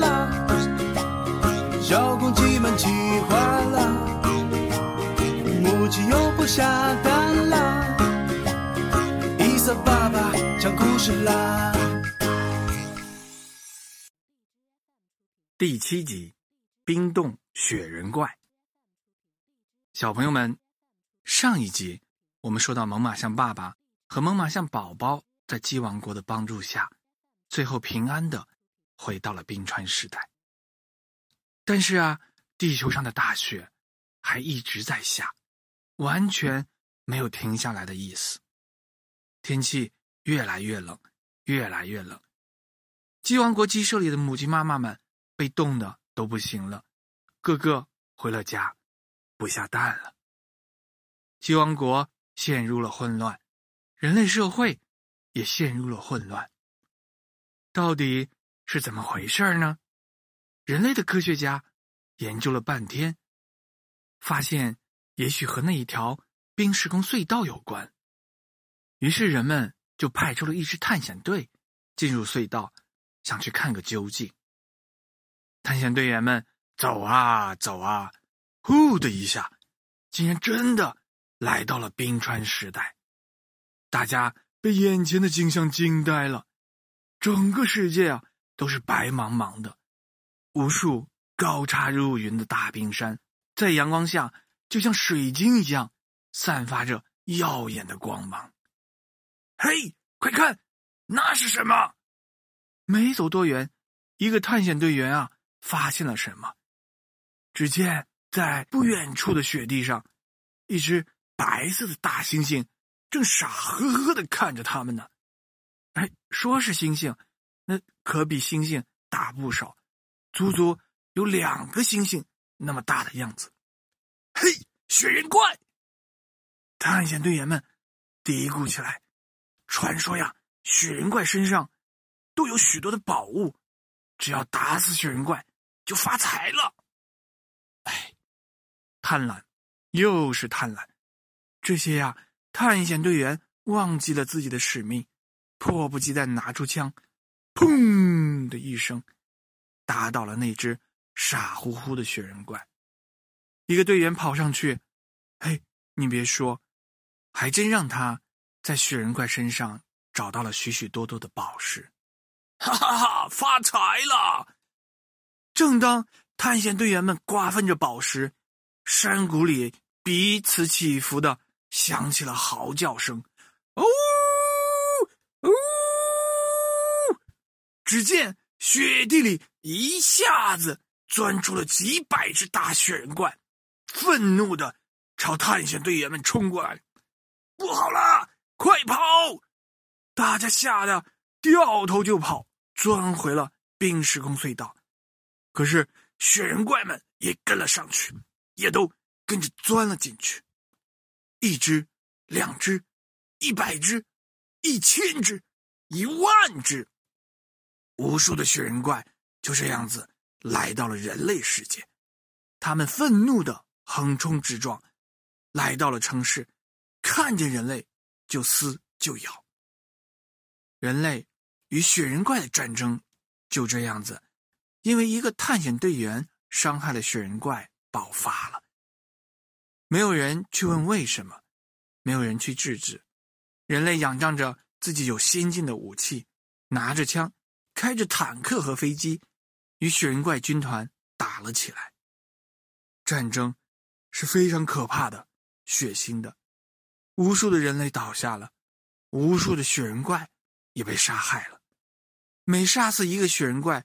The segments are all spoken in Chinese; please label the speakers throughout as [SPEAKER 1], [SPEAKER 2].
[SPEAKER 1] 啦，小公鸡们气坏啦，母鸡又不下蛋啦，一森爸爸讲故事啦。
[SPEAKER 2] 第七集，冰冻雪人怪。小朋友们，上一集我们说到，猛犸象爸爸和猛犸象宝宝在鸡王国的帮助下，最后平安的。回到了冰川时代。但是啊，地球上的大雪还一直在下，完全没有停下来的意思。天气越来越冷，越来越冷。鸡王国鸡舍里的母鸡妈妈们被冻的都不行了，个个回了家，不下蛋了。鸡王国陷入了混乱，人类社会也陷入了混乱。到底是怎么回事呢？人类的科学家研究了半天，发现也许和那一条冰时空隧道有关。于是人们就派出了一支探险队进入隧道，想去看个究竟。探险队员们走啊走啊，呼的一下，竟然真的来到了冰川时代。大家被眼前的景象惊呆了，整个世界啊都是白茫茫的。无数高插入云的大冰山，在阳光下就像水晶一样，散发着耀眼的光芒。嘿，快看，那是什么？没走多远，一个探险队员啊，发现了什么？只见在不远处的雪地上，一只白色的大猩猩正傻呵呵的看着他们呢。哎，说是猩猩，那可比猩猩大不少。足足有两个星星那么大的样子，嘿，雪人怪！探险队员们嘀咕起来。传说呀，雪人怪身上都有许多的宝物，只要打死雪人怪就发财了。哎，贪婪，又是贪婪！这些呀，探险队员忘记了自己的使命，迫不及待拿出枪，砰的一声。打倒了那只傻乎乎的雪人怪，一个队员跑上去，嘿，你别说，还真让他在雪人怪身上找到了许许多多的宝石，哈哈哈，发财了！正当探险队员们瓜分着宝石，山谷里彼此起伏的响起了嚎叫声，哦呜！只见雪地里。一下子钻出了几百只大雪人怪，愤怒的朝探险队员们冲过来。不好了，快跑！大家吓得掉头就跑，钻回了冰时空隧道。可是雪人怪们也跟了上去，也都跟着钻了进去。一只，两只，一百只，一千只，一万只，无数的雪人怪。就这样子来到了人类世界，他们愤怒的横冲直撞，来到了城市，看见人类就撕就咬。人类与雪人怪的战争就这样子，因为一个探险队员伤害了雪人怪爆发了。没有人去问为什么，没有人去制止，人类仰仗着自己有先进的武器，拿着枪，开着坦克和飞机。与雪人怪军团打了起来。战争是非常可怕的、血腥的，无数的人类倒下了，无数的雪人怪也被杀害了。每杀死一个雪人怪，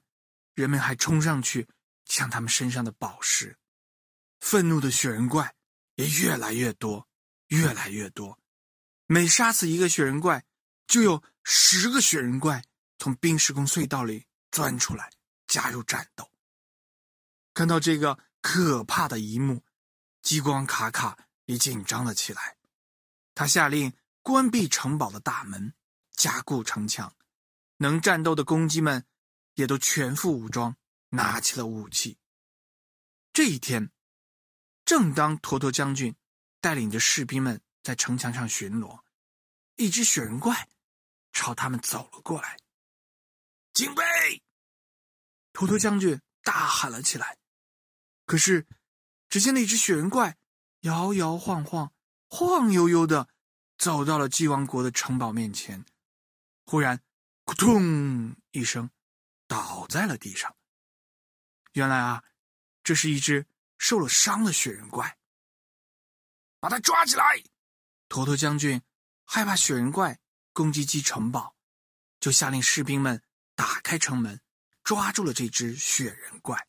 [SPEAKER 2] 人们还冲上去抢他们身上的宝石。愤怒的雪人怪也越来越多，越来越多。每杀死一个雪人怪，就有十个雪人怪从冰时空隧道里钻出来。加入战斗。看到这个可怕的一幕，激光卡卡也紧张了起来。他下令关闭城堡的大门，加固城墙。能战斗的公鸡们也都全副武装，拿起了武器。这一天，正当坨坨将军带领着士兵们在城墙上巡逻，一只雪人怪朝他们走了过来。警备！坨坨将军大喊了起来，可是，只见那只雪人怪摇摇晃晃，晃悠悠的走到了鸡王国的城堡面前，忽然，扑通一声，倒在了地上。原来啊，这是一只受了伤的雪人怪。把他抓起来！坨坨将军害怕雪人怪攻击鸡城堡，就下令士兵们打开城门，抓住了这只雪人怪。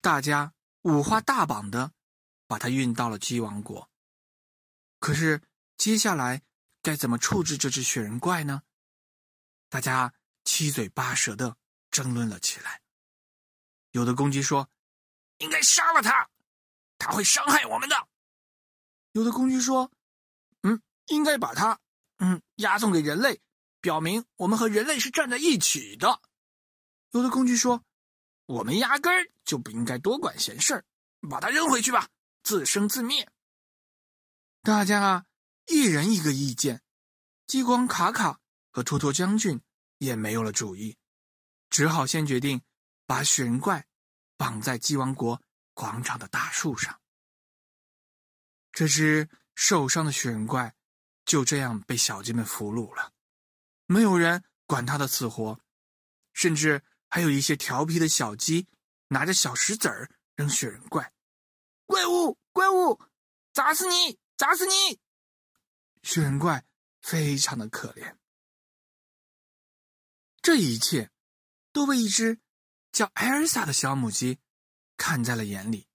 [SPEAKER 2] 大家五花大绑的把它运到了鸡王国。可是接下来该怎么处置这只雪人怪呢？大家七嘴八舌的争论了起来。有的公鸡说：“应该杀了他，他会伤害我们的。”有的公鸡说：“嗯，应该把它，嗯，押送给人类，表明我们和人类是站在一起的。”有的公鸡说：“我们压根儿就不应该多管闲事儿，把它扔回去吧，自生自灭。”大家啊一人一个意见，激光卡卡和托托将军也没有了主意，只好先决定把雪人怪绑在鸡王国广场的大树上。这只受伤的雪人怪就这样被小鸡们俘虏了，没有人管他的死活，甚至还有一些调皮的小鸡拿着小石子儿扔雪人怪：“怪物，怪物，砸死你，砸死你！”雪人怪非常的可怜。这一切都被一只叫艾尔萨的小母鸡看在了眼里。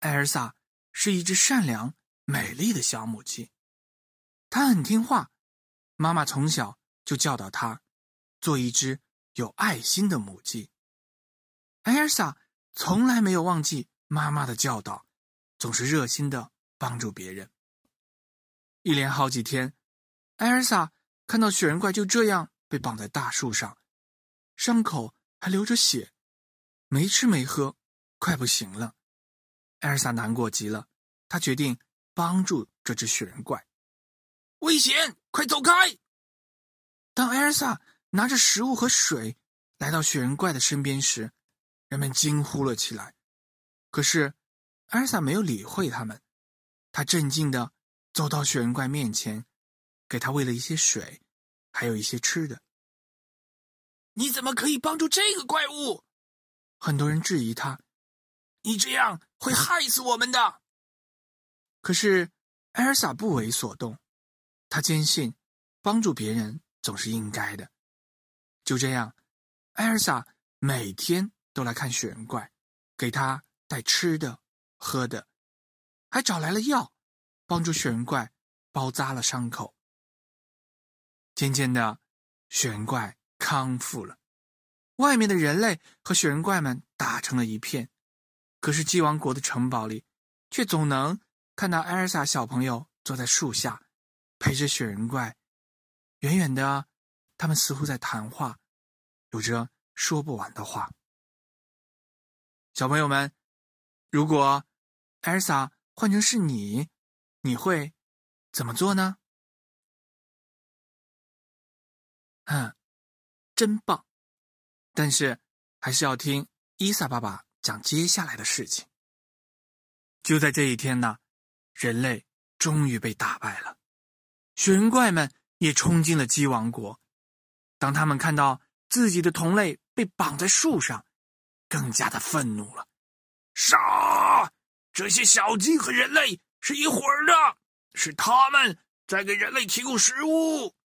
[SPEAKER 2] 艾尔萨。是一只善良、美丽的小母鸡，它很听话。妈妈从小就教导他做一只有爱心的母鸡。艾尔萨从来没有忘记妈妈的教导，总是热心的帮助别人。一连好几天，艾尔萨看到雪人怪就这样被绑在大树上，伤口还流着血，没吃没喝，快不行了。艾尔萨难过极了，他决定帮助这只雪人怪。危险！快走开！当艾尔萨拿着食物和水来到雪人怪的身边时，人们惊呼了起来。可是艾尔萨没有理会他们，他镇静的走到雪人怪面前，给他喂了一些水，还有一些吃的。你怎么可以帮助这个怪物？很多人质疑他。你这样会害死我们的。可是艾尔萨不为所动，他坚信帮助别人总是应该的。就这样，艾尔萨每天都来看雪人怪，给他带吃的、喝的，还找来了药，帮助雪人怪包扎了伤口。渐渐的，雪人怪康复了，外面的人类和雪人怪们打成了一片。可是鸡王国的城堡里，却总能看到艾尔萨小朋友坐在树下，陪着雪人怪。远远的，他们似乎在谈话，有着说不完的话。小朋友们，如果艾尔萨换成是你，你会怎么做呢？嗯，真棒！但是还是要听伊萨爸爸。讲接下来的事情。就在这一天呢，人类终于被打败了，雪人怪们也冲进了鸡王国。当他们看到自己的同类被绑在树上，更加的愤怒了。杀！这些小鸡和人类是一伙儿的，是他们在给人类提供食物。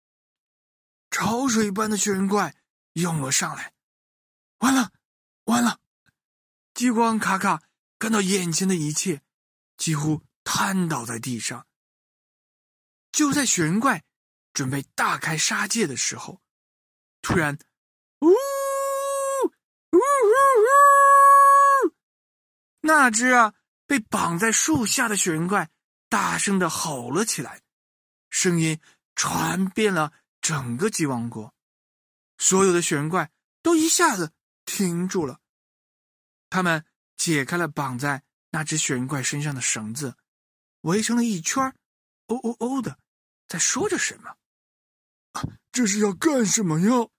[SPEAKER 2] 潮水般的雪人怪涌了上来，完了，完了！激光卡卡看到眼前的一切，几乎瘫倒在地上。就在雪人怪准备大开杀戒的时候，突然，呜呜呜呜！那只啊被绑在树下的雪人怪大声的吼了起来，声音传遍了整个鸡王国，所有的雪人怪都一下子停住了。他们解开了绑在那只雪人怪身上的绳子，围成了一圈哦哦哦的，在说着什么？这是要干什么呀？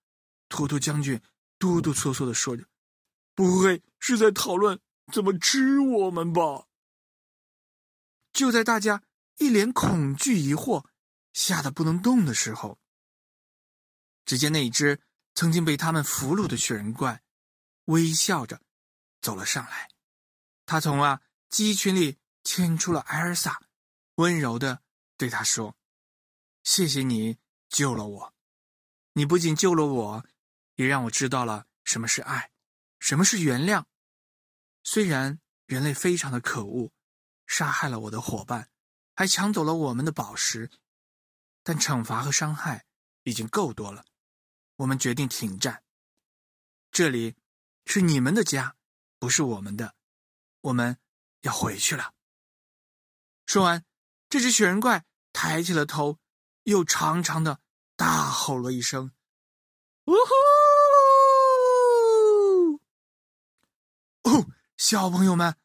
[SPEAKER 2] 托托将军哆哆嗦嗦的说着：“不会是在讨论怎么吃我们吧？”就在大家一脸恐惧疑惑，吓得不能动的时候，只见那一只曾经被他们俘虏的雪人怪，微笑着走了上来。他从啊鸡群里牵出了艾尔萨，温柔的对他说：“谢谢你救了我，你不仅救了我，也让我知道了什么是爱，什么是原谅。虽然人类非常的可恶。”杀害了我的伙伴，还抢走了我们的宝石，但惩罚和伤害已经够多了。我们决定停战。这里是你们的家，不是我们的。我们要回去了。说完，这只雪人怪抬起了头，又长长的大吼了一声：“呜呼！”哦，小朋友们，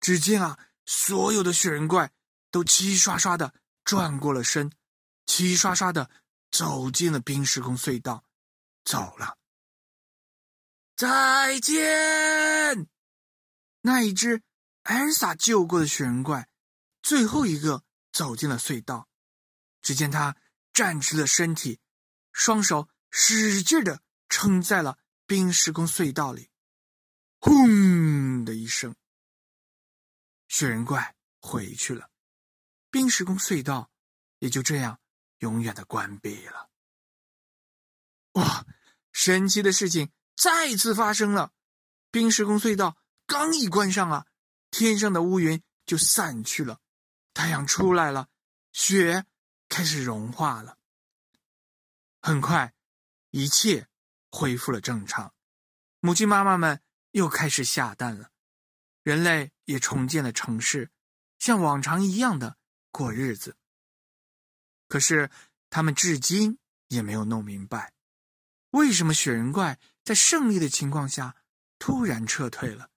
[SPEAKER 2] 只见啊。所有的雪人怪都齐刷刷的转过了身，齐刷刷的走进了冰时空隧道，走了。再见！那一只艾尔萨救过的雪人怪，最后一个走进了隧道。只见他站直了身体，双手使劲的撑在了冰时空隧道里，轰的一声。雪人怪回去了，冰时空隧道也就这样永远的关闭了。哇！神奇的事情再次发生了，冰时空隧道刚一关上啊，天上的乌云就散去了，太阳出来了，雪开始融化了。很快，一切恢复了正常，母鸡妈妈们又开始下蛋了。人类也重建了城市，像往常一样的过日子。可是他们至今也没有弄明白，为什么雪人怪在胜利的情况下突然撤退了。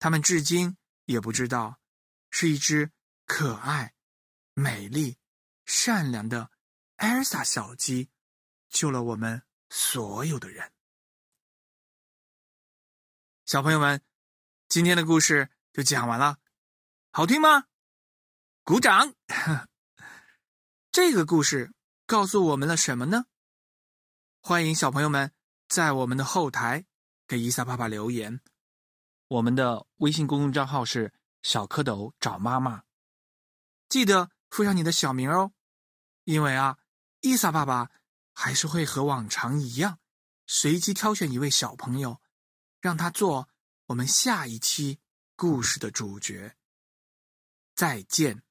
[SPEAKER 2] 他们至今也不知道，是一只可爱、美丽、善良的艾尔萨小鸡救了我们所有的人。小朋友们。今天的故事就讲完了，好听吗？鼓掌！这个故事告诉我们了什么呢？欢迎小朋友们在我们的后台给伊萨爸爸留言。我们的微信公众账号是“小蝌蚪找妈妈”，记得附上你的小名哦，因为啊，伊莎爸爸还是会和往常一样，随机挑选一位小朋友，让他做。我们下一期故事的主角，再见。